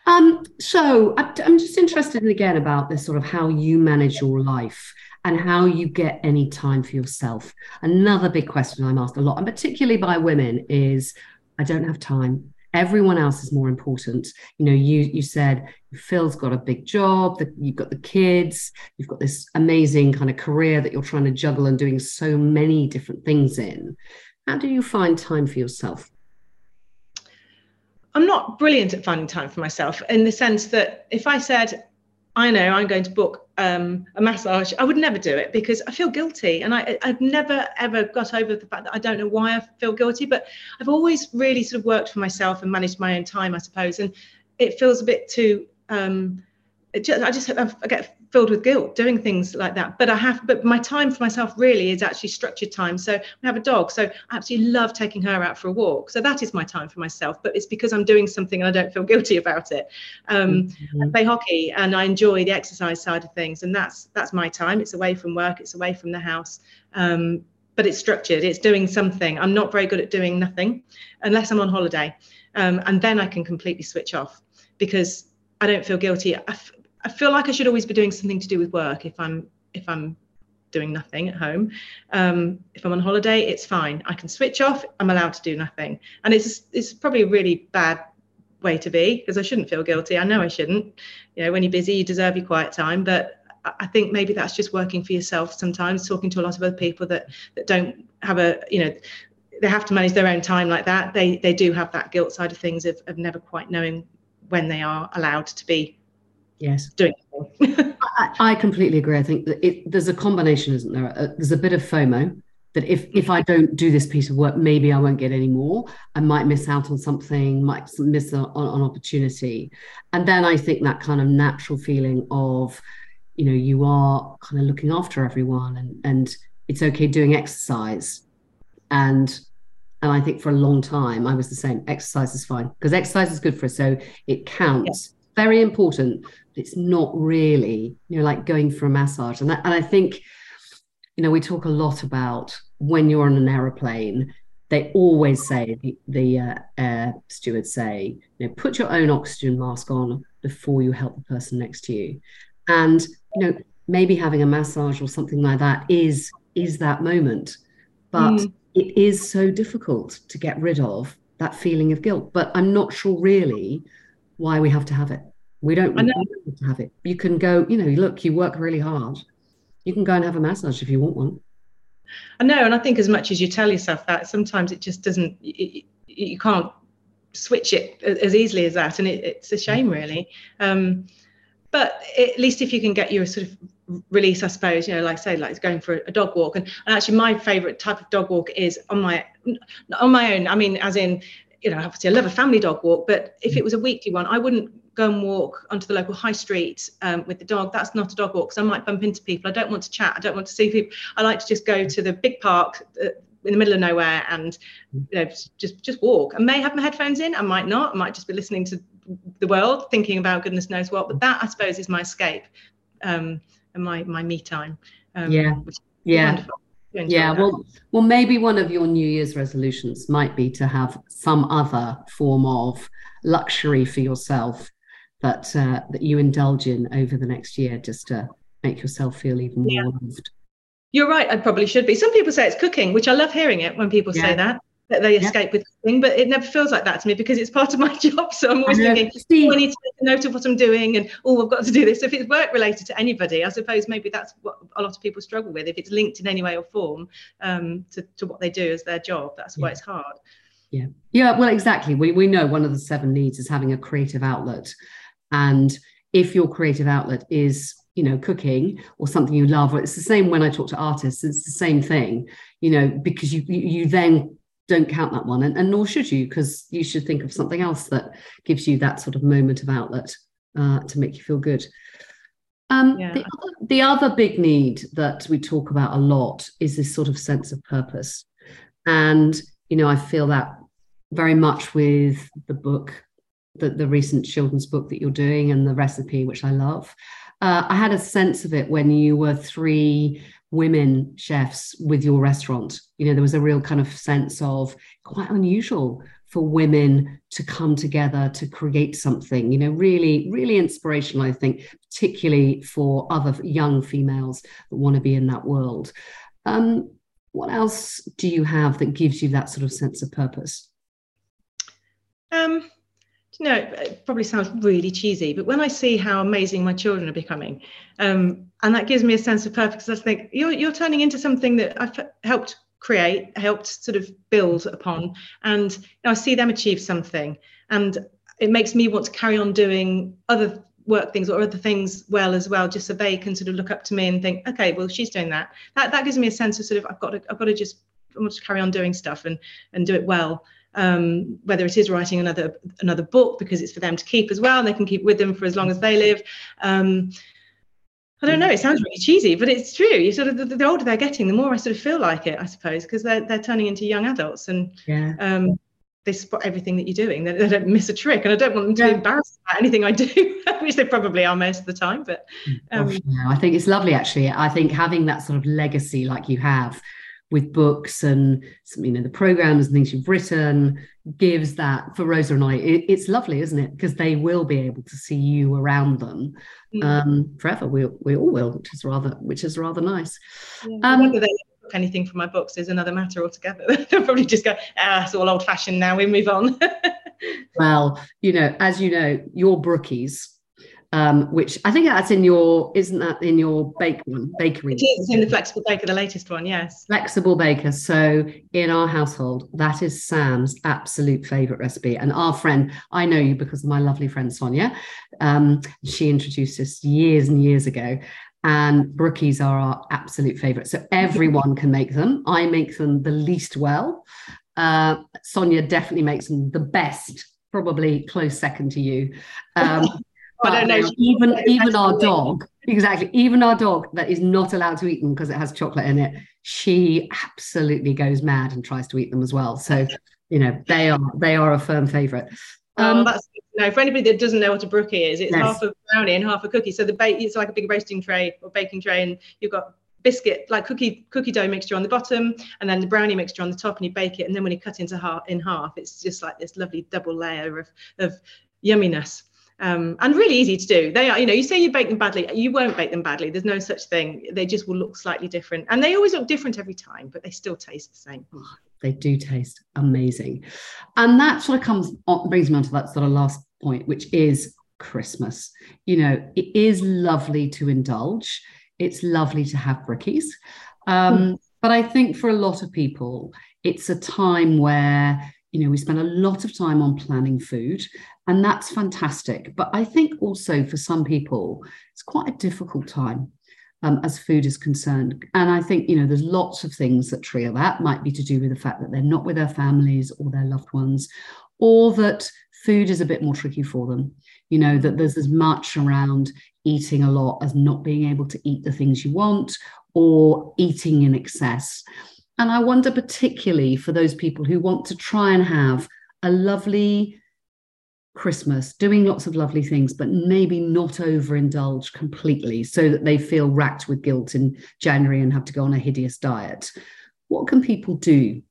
Speaker 2: Um, so I'm just interested in again about this sort of how you manage your life and how you get any time for yourself. Another big question I'm asked a lot, and particularly by women, is I don't have time. Everyone else is more important. You know, you you said Phil's got a big job, you've got the kids, you've got this amazing kind of career that you're trying to juggle and doing so many different things in. How do you find time for yourself?
Speaker 3: I'm not brilliant at finding time for myself in the sense that if I said, I know I'm going to book um, a massage, I would never do it because I feel guilty. And I, I've never, ever got over the fact that I don't know why I feel guilty, but I've always really sort of worked for myself and managed my own time, I suppose. And it feels a bit too, um, just, I just I get filled with guilt doing things like that. But I have, but my time for myself really is actually structured time. So we have a dog, so I absolutely love taking her out for a walk. So that is my time for myself. But it's because I'm doing something and I don't feel guilty about it. Um, I play hockey and I enjoy the exercise side of things, and that's that's my time. It's away from work, it's away from the house. Um, but it's structured. It's doing something. I'm not very good at doing nothing unless I'm on holiday, um, and then I can completely switch off because I don't feel guilty. I, I feel like I should always be doing something to do with work if I'm if I'm doing nothing at home. Um, if I'm on holiday, it's fine. I can switch off. I'm allowed to do nothing, and it's it's probably a really bad way to be because I shouldn't feel guilty. I know I shouldn't. You know, when you're busy, you deserve your quiet time, but I- think maybe that's just working for yourself sometimes, talking to a lot of other people that that don't have a, you know, they have to manage their own time like that. They they do have that guilt side of things of, of never quite knowing when they are allowed to be
Speaker 2: Yes.
Speaker 3: doing.
Speaker 2: I, I completely agree. I think that it, there's a combination, isn't there? Uh, there's a bit of FOMO that if if I don't do this piece of work, maybe I won't get any more. I might miss out on something, might miss on an opportunity, and then I think that kind of natural feeling of, you know, you are kind of looking after everyone, and and it's okay doing exercise, and and I think for a long time I was the same. Exercise is fine because exercise is good for us, so it counts. Very important. It's not really, you know, like going for a massage. And I, and I think, you know, we talk a lot about when you're on an aeroplane. They always say the, the uh, air stewards say, you know, put your own oxygen mask on before you help the person next to you. And you know, maybe having a massage or something like that is is that moment, but
Speaker 3: Mm.
Speaker 2: it is so difficult to get rid of that feeling of guilt. But I'm not sure really why we have to have it. We don't,
Speaker 3: I
Speaker 2: we
Speaker 3: know.
Speaker 2: don't have to have it. You can go, you know, look, you work really hard. You can go and have a massage if you want one.
Speaker 3: I know, and I think as much as you tell yourself that, sometimes it just doesn't. You, you can't switch it as easily as that, and it, it's a shame, really. Um, but at least if you can get your sort of release, I suppose, you know, like say, like going for a dog walk, and, and actually, my favourite type of dog walk is on my on my own. I mean, as in, you know, obviously, I love a family dog walk, but if it was a weekly one, I wouldn't go and walk onto the local high street um, with the dog. That's not a dog walk because I might bump into people. I don't want to chat. I don't want to see people. I like to just go to the big park uh, in the middle of nowhere and you know just just walk. I may have my headphones in. I might not. I might just be listening to the world, thinking about goodness knows what. But that, I suppose, is my escape um, and my my me time. Um,
Speaker 2: Yeah. Yeah.
Speaker 3: wonderful.
Speaker 2: Yeah,
Speaker 3: that.
Speaker 2: well, well, maybe one of your New Year's resolutions might be to have some other form of luxury for yourself that uh, that you indulge in over the next year, just to make yourself feel even more
Speaker 3: Yeah.
Speaker 2: loved.
Speaker 3: You're right. I probably should be. Some people say it's cooking, which I love hearing it when people yeah. say that that they escape with cooking, but it never feels like that to me because it's part of my job. So I'm always thinking, oh, I need to make a note of what I'm doing, and oh, I've got to do this. If it's work related to anybody, I suppose maybe that's what a lot of people struggle with. If it's linked in any way or form um, to, to what they do as their job, that's why it's hard.
Speaker 2: Yeah, yeah. Well, exactly. We we know one of the seven needs is having a creative outlet, and if your creative outlet is you know cooking or something you love or it's the same when i talk to artists it's the same thing you know because you you then don't count that one and, and nor should you because you should think of something else that gives you that sort of moment of outlet uh, to make you feel good um, yeah. the, other, the other big need that we talk about a lot is this sort of sense of purpose and you know i feel that very much with the book the, the recent children's book that you're doing and the recipe which i love uh, I had a sense of it when you were three women chefs with your restaurant. You know, there was a real kind of sense of quite unusual for women to come together to create something, you know, really, really inspirational, I think, particularly for other young females that want to be in that world. Um, what else do you have that gives you that sort of sense of purpose?
Speaker 3: Um, you know, it probably sounds really cheesy, but when I see how amazing my children are becoming, um, and that gives me a sense of purpose, I think you're you're turning into something that I've helped create, helped sort of build upon, and you know, I see them achieve something, and it makes me want to carry on doing other work things or other things well as well, just so they can sort of look up to me and think, okay, well, she's doing that. That that gives me a sense of sort of I've got to I've got to just I want to carry on doing stuff and and do it well um, whether it is writing another another book because it's for them to keep as well and they can keep with them for as long as they live um, I don't know. It sounds really cheesy, but it's true. You sort of the, the older they're getting, the more I sort of feel like it, I suppose, because they're they're turning into young adults and yeah. um, they spot everything that you're doing. They, they, don't miss a trick, and I don't want them to yeah. be embarrassed about anything I do, which they probably are most of the time. But
Speaker 2: um, I think it's lovely, actually. I think having that sort of legacy, like you have, with books and you know the programs and things you've written gives that for Rosa and I it, it's lovely isn't it? Because they will be able to see you around them mm. um, forever. We, we all will which is rather which is rather nice.
Speaker 3: Yeah, um, whether they anything from my books is another matter altogether. They'll probably just go ah it's all old fashioned now we move on.
Speaker 2: Well you know as you know your brookies um, which I think that's in your, isn't that in your bake one, bakery?
Speaker 3: It is in the flexible baker, the latest one, yes.
Speaker 2: Flexible baker. So in our household, that is Sam's absolute favorite recipe. And our friend, I know you because of my lovely friend Sonia. Um, she introduced us years and years ago. And brookies are our absolute favorite. So everyone can make them. I make them the least well. Uh, Sonia definitely makes them the best probably close second to you. Um, I don't know. Even even our dog, exactly. Even our dog that is not allowed to eat them because it has chocolate in it. She absolutely goes mad and tries to eat them as well. So you know they are they are a firm favourite.
Speaker 3: Oh, um, oh, that's you know, for anybody that doesn't know what a brookie is, it's yes. half a brownie and half a cookie. So the bake it's like a big roasting tray or baking tray, and you've got biscuit like cookie cookie dough mixture on the bottom and then the brownie mixture on the top and you bake it and then when you cut into half in half it's just like this lovely double layer of of yumminess um, and really easy to do. They are, you know, you say you bake them badly, you won't bake them badly. There's no such thing. They just will look slightly different, and they always look different every time, but they still taste the same.
Speaker 2: Oh, they do taste amazing, and that sort of comes on, brings me on to that sort of last point, which is Christmas. You know, it is lovely to indulge. It's lovely to have brookies, um, mm. but I think for a lot of people, it's a time where you know we spend a lot of time on planning food and that's fantastic. But I think also for some people, it's quite a difficult time. Um, as food is concerned. And I think, you know, there's lots of things that trigger that. Might be to do with the fact that they're not with their families or their loved ones, or that food is a bit more tricky for them. You know, that there's as much around eating a lot as not being able to eat the things you want or eating in excess. And I wonder, particularly for those people who want to try and have a lovely, Christmas, doing lots of lovely things, but maybe not overindulge completely so that they feel racked with guilt in January and have to go on a hideous diet. What can people do?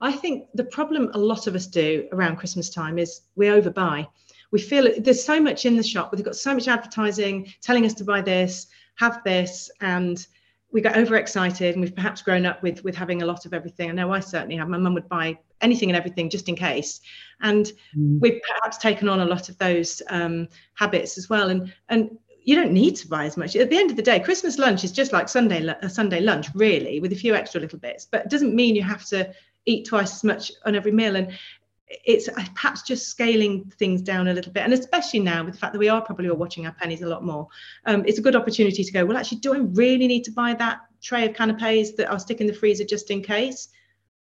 Speaker 3: I think the problem a lot of us do around Christmas time is we overbuy. We feel there's so much in the shop, we've got so much advertising telling us to buy this, have this, and we get overexcited and we've perhaps grown up with with having a lot of everything. I know I certainly have. My mum would buy anything and everything just in case, and mm. we've perhaps taken on a lot of those um, habits as well. And and you don't need to buy as much. At the end of the day, Christmas lunch is just like Sunday a Sunday lunch, really, with a few extra little bits. But it doesn't mean you have to eat twice as much on every meal. And it's uh, perhaps just scaling things down a little bit and especially now with the fact that we are probably all watching our pennies a lot more um, it's a good opportunity to go well actually do i really need to buy that tray of canapes that i'll stick in the freezer just in case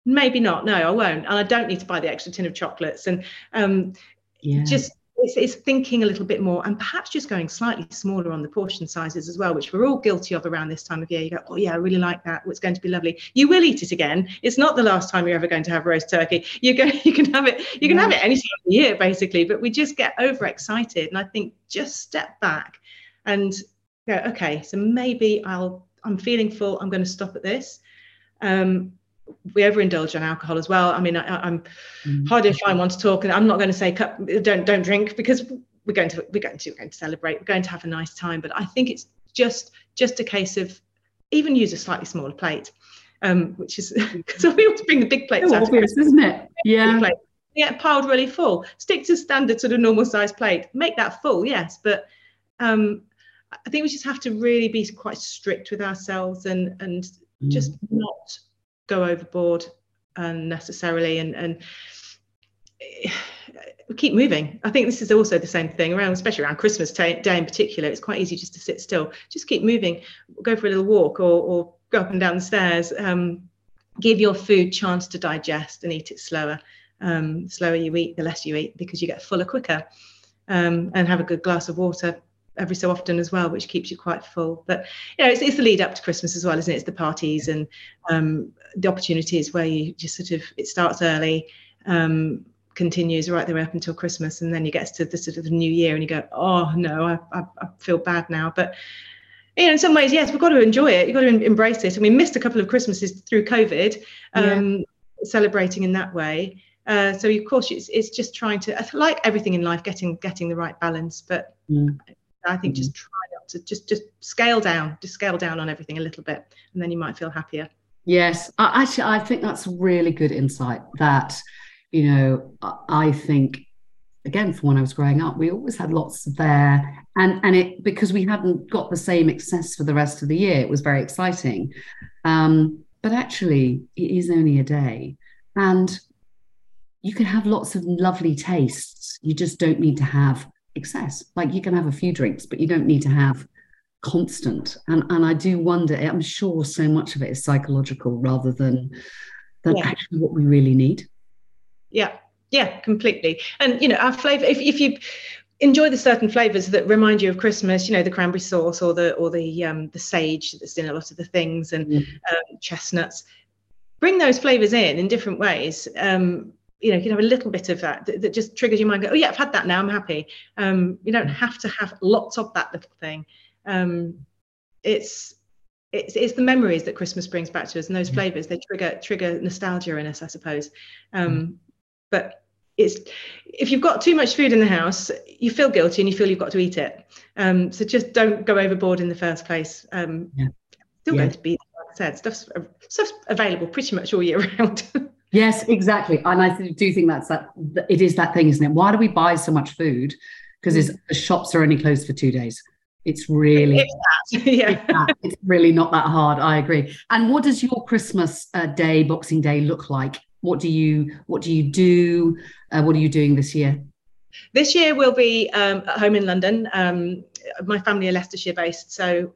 Speaker 3: maybe not no i won't and i don't need to buy the extra tin of chocolates and um, yeah. just it's, it's, thinking a little bit more and perhaps just going slightly smaller on the portion sizes as well, which we're all guilty of around this time of year. You go, oh yeah, I really like that. It's going to be lovely. You will eat it again. It's not the last time you're ever going to have roast turkey. You go, you can have it. You can yeah. have it any time of the year, basically. But we just get overexcited, and I think just step back and go, okay, so maybe I'll. I'm feeling full. I'm going to stop at this. Um, we overindulge on alcohol as well. I mean, I, am mm-hmm. hardly find one to talk, and I'm not going to say don't don't drink because we're going to we're going to we're going to celebrate. We're going to have a nice time. But I think it's just just a case of even use a slightly smaller plate, um, which is because we always bring the big plates.
Speaker 2: out obvious, isn't it? Yeah.
Speaker 3: Yeah, piled really full. Stick to standard sort of normal size plate. Make that full, yes, but um, I think we just have to really be quite strict with ourselves and and mm. just not go overboard unnecessarily and and keep moving. I think this is also the same thing around, especially around Christmas day, in particular. It's quite easy just to sit still. Just keep moving. Go for a little walk or, or go up and down the stairs. Um, give your food chance to digest and eat it slower. Um, slower you eat, the less you eat because you get fuller quicker. Um, and have a good glass of water every so often as well, which keeps you quite full. But you know, it's, it's the lead up to Christmas as well, isn't it? It's the parties and um, the opportunities where you just sort of it starts early, um, continues right the way up until Christmas, and then you get to the sort of the new year and you go, oh no, I, I, I feel bad now. But you know, in some ways, yes, we've got to enjoy it. You've got to embrace it. And we missed a couple of Christmases through COVID, um, yeah. celebrating in that way. Uh, so of course, it's, it's just trying to, like everything in life, getting getting the right balance. But mm. I think mm-hmm. just try not to just just scale down, just scale down on everything a little bit, and then you might feel happier.
Speaker 2: Yes, I, actually, I think that's really good insight. That you know, I think again from when I was growing up, we always had lots there, and and it because we hadn't got the same excess for the rest of the year, it was very exciting. Um, but actually, it is only a day, and you can have lots of lovely tastes. You just don't need to have excess. Like you can have a few drinks, but you don't need to have constant. And and I do wonder. I'm sure so much of it is psychological rather than than yeah. actually what we really need.
Speaker 3: Yeah, yeah, completely. And you know, our flavor. If if you enjoy the certain flavors that remind you of Christmas, you know, the cranberry sauce or the or the um, the sage that's in a lot of the things and mm. um, chestnuts. Bring those flavors in in different ways. Um, you know, you can have a little bit of that, that, that just triggers your mind. Go, oh yeah, I've had that now. I'm happy. Um, you don't have to have lots of that little thing. Um, it's it's it's the memories that Christmas brings back to us, and those flavors they trigger trigger nostalgia in us, I suppose. Um, mm. But it's if you've got too much food in the house, you feel guilty and you feel you've got to eat it. Um, so just don't go overboard in the first place. Um, yeah. Still yeah. going to be, like I said, stuff's stuff's available pretty much all year round.
Speaker 2: Yes, exactly. And I do think that's that. It is that thing, isn't it? Why do we buy so much food? Because the shops are only closed for two days. It's really,
Speaker 3: it's yeah,
Speaker 2: it's, it's, really not that hard. I agree. And what does your Christmas uh, day, Boxing Day, look like? What do you What do you do? Uh, what are you doing this year?
Speaker 3: This year we'll be um, at home in London. Um, my family are Leicestershire based, so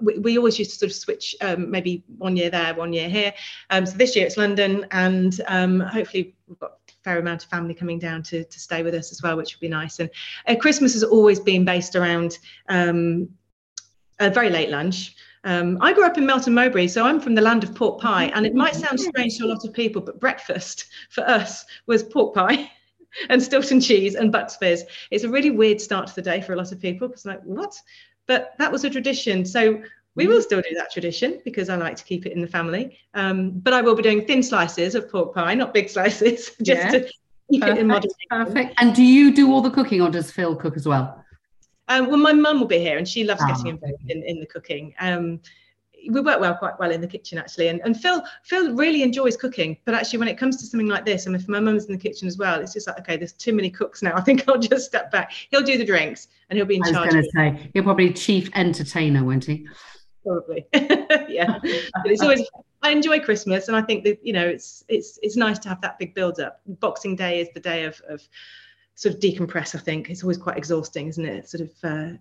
Speaker 3: we, we always used to sort of switch um, maybe one year there, one year here. Um, so this year it's London, and um, hopefully we've got a fair amount of family coming down to, to stay with us as well, which would be nice. And uh, Christmas has always been based around um, a very late lunch. Um, I grew up in Melton Mowbray, so I'm from the land of pork pie, and it might sound strange to a lot of people, but breakfast for us was pork pie. and Stilton cheese and Bucks fizz. It's a really weird start to the day for a lot of people because like, what? But that was a tradition. So we will still do that tradition because I like to keep it in the family. Um, but I will be doing thin slices of pork pie, not big slices, just yeah. to keep perfect, it in moderation.
Speaker 2: Perfect. And do you do all the cooking or does Phil cook as well?
Speaker 3: Um, well, my mum will be here and she loves oh. getting involved in, in the cooking. Um, we work well quite well in the kitchen actually. And, and phil phil really enjoys cooking but actually when it comes to something like this and if my mum's in the kitchen as well it's just like okay there's too many cooks now. I think i'll just step back. He'll do the drinks and he'll be in
Speaker 2: I was
Speaker 3: charge
Speaker 2: going to say he'll probably chief entertainer won't he?
Speaker 3: Probably. Yeah. But it's always i enjoy christmas and i think that you know it's it's it's nice to have that big build up. Boxing day is the day of of sort of decompress i think. It's always quite exhausting isn't it? Sort of uh,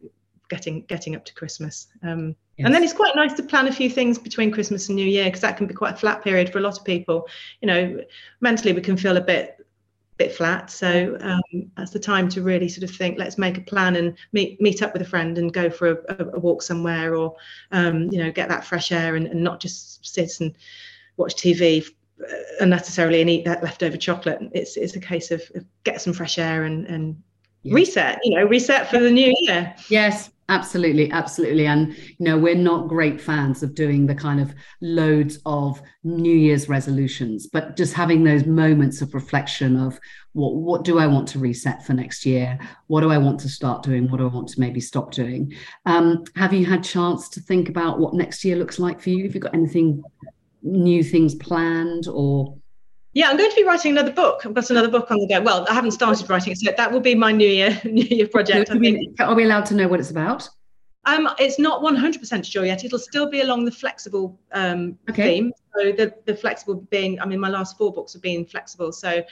Speaker 3: getting getting up to Christmas. Um, yes. And then it's quite nice to plan a few things between Christmas and New Year because that can be quite a flat period for a lot of people. You know, mentally we can feel a bit bit flat. So um, that's the time to really sort of think, let's make a plan and meet meet up with a friend and go for a, a walk somewhere or um, you know get that fresh air and, and not just sit and watch TV uh, unnecessarily and eat that leftover chocolate. It's it's a case of, of get some fresh air and and yes. reset. You know, reset for the new year.
Speaker 2: Yes, Absolutely, absolutely. And, you know, we're not great fans of doing the kind of loads of New Year's resolutions, but just having those moments of reflection of what, what do I want to reset for next year? What do I want to start doing? What do I want to maybe stop doing? Um, have you had chance to think about what next year looks like for you? Have you got anything, new things planned or
Speaker 3: yeah, I'm going to be writing another book. I've got another book on the go. Well, I haven't started writing it, so that will be my New Year New Year project.
Speaker 2: Are we, are we allowed to know what it's about?
Speaker 3: Um, it's not 100% sure yet. It'll still be along the flexible um, okay. theme. So the the flexible being, I mean, my last four books have been flexible. So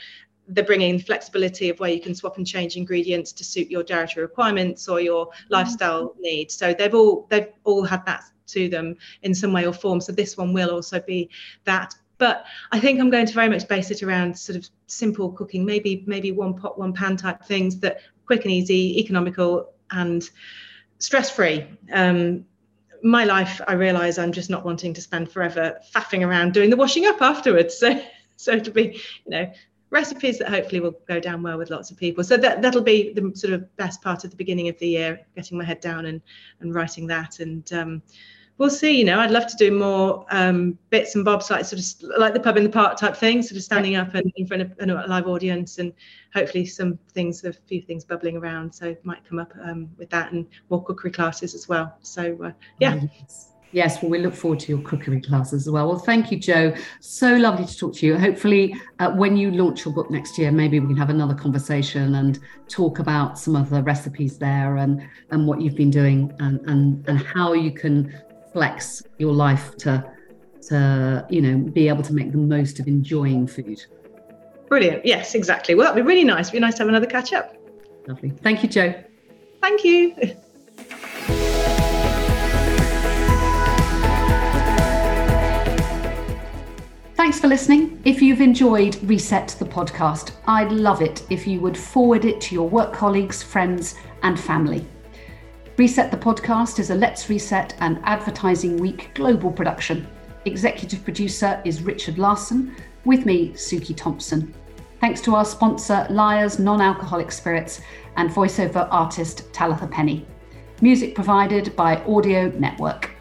Speaker 3: they're bringing flexibility of where you can swap and change ingredients to suit your dietary requirements or your lifestyle needs. So they've all they've all had that to them in some way or form. So this one will also be that. But I think I'm going to very much base it around sort of simple cooking, maybe maybe one pot, one pan type things that quick and easy, economical, and stress free. Um, my life, I realise I'm just not wanting to spend forever faffing around doing the washing up afterwards. So, so to be, you know, recipes that hopefully will go down well with lots of people. So that that'll be the sort of best part of the beginning of the year, getting my head down and and writing that and. Um, we'll see. You know, I'd love to do more um, bits and bobs, like sort of like the pub in the park type thing, sort of standing up and in front of a live audience, and hopefully some things, a few things bubbling around. So might come up um, with that and more cookery classes as well. So uh, yeah.
Speaker 2: Yes, well, we look forward to your cookery classes as well. Well, thank you, Jo. So lovely to talk to you. Hopefully, uh, when you launch your book next year, maybe we can have another conversation and talk about some of the recipes there and and what you've been doing and and and how you can flex your life to to you know be able to make the most of enjoying food.
Speaker 3: Brilliant. Yes exactly. Well that'd be really nice. It'd be nice to have another catch up
Speaker 2: lovely. Thank you Jo.
Speaker 3: thank you.
Speaker 1: Thanks for listening. If you've enjoyed Reset the podcast, I'd love it if you would forward it to your work colleagues, friends, and family. Reset the Podcast is a Let's Reset and Advertising Week global production. Executive producer is Richard Larson, with me, Suki Thompson. Thanks to our sponsor, Lyre's Non Alcoholic Spirits, and voiceover artist Talitha Penny. Music provided by Audio Network.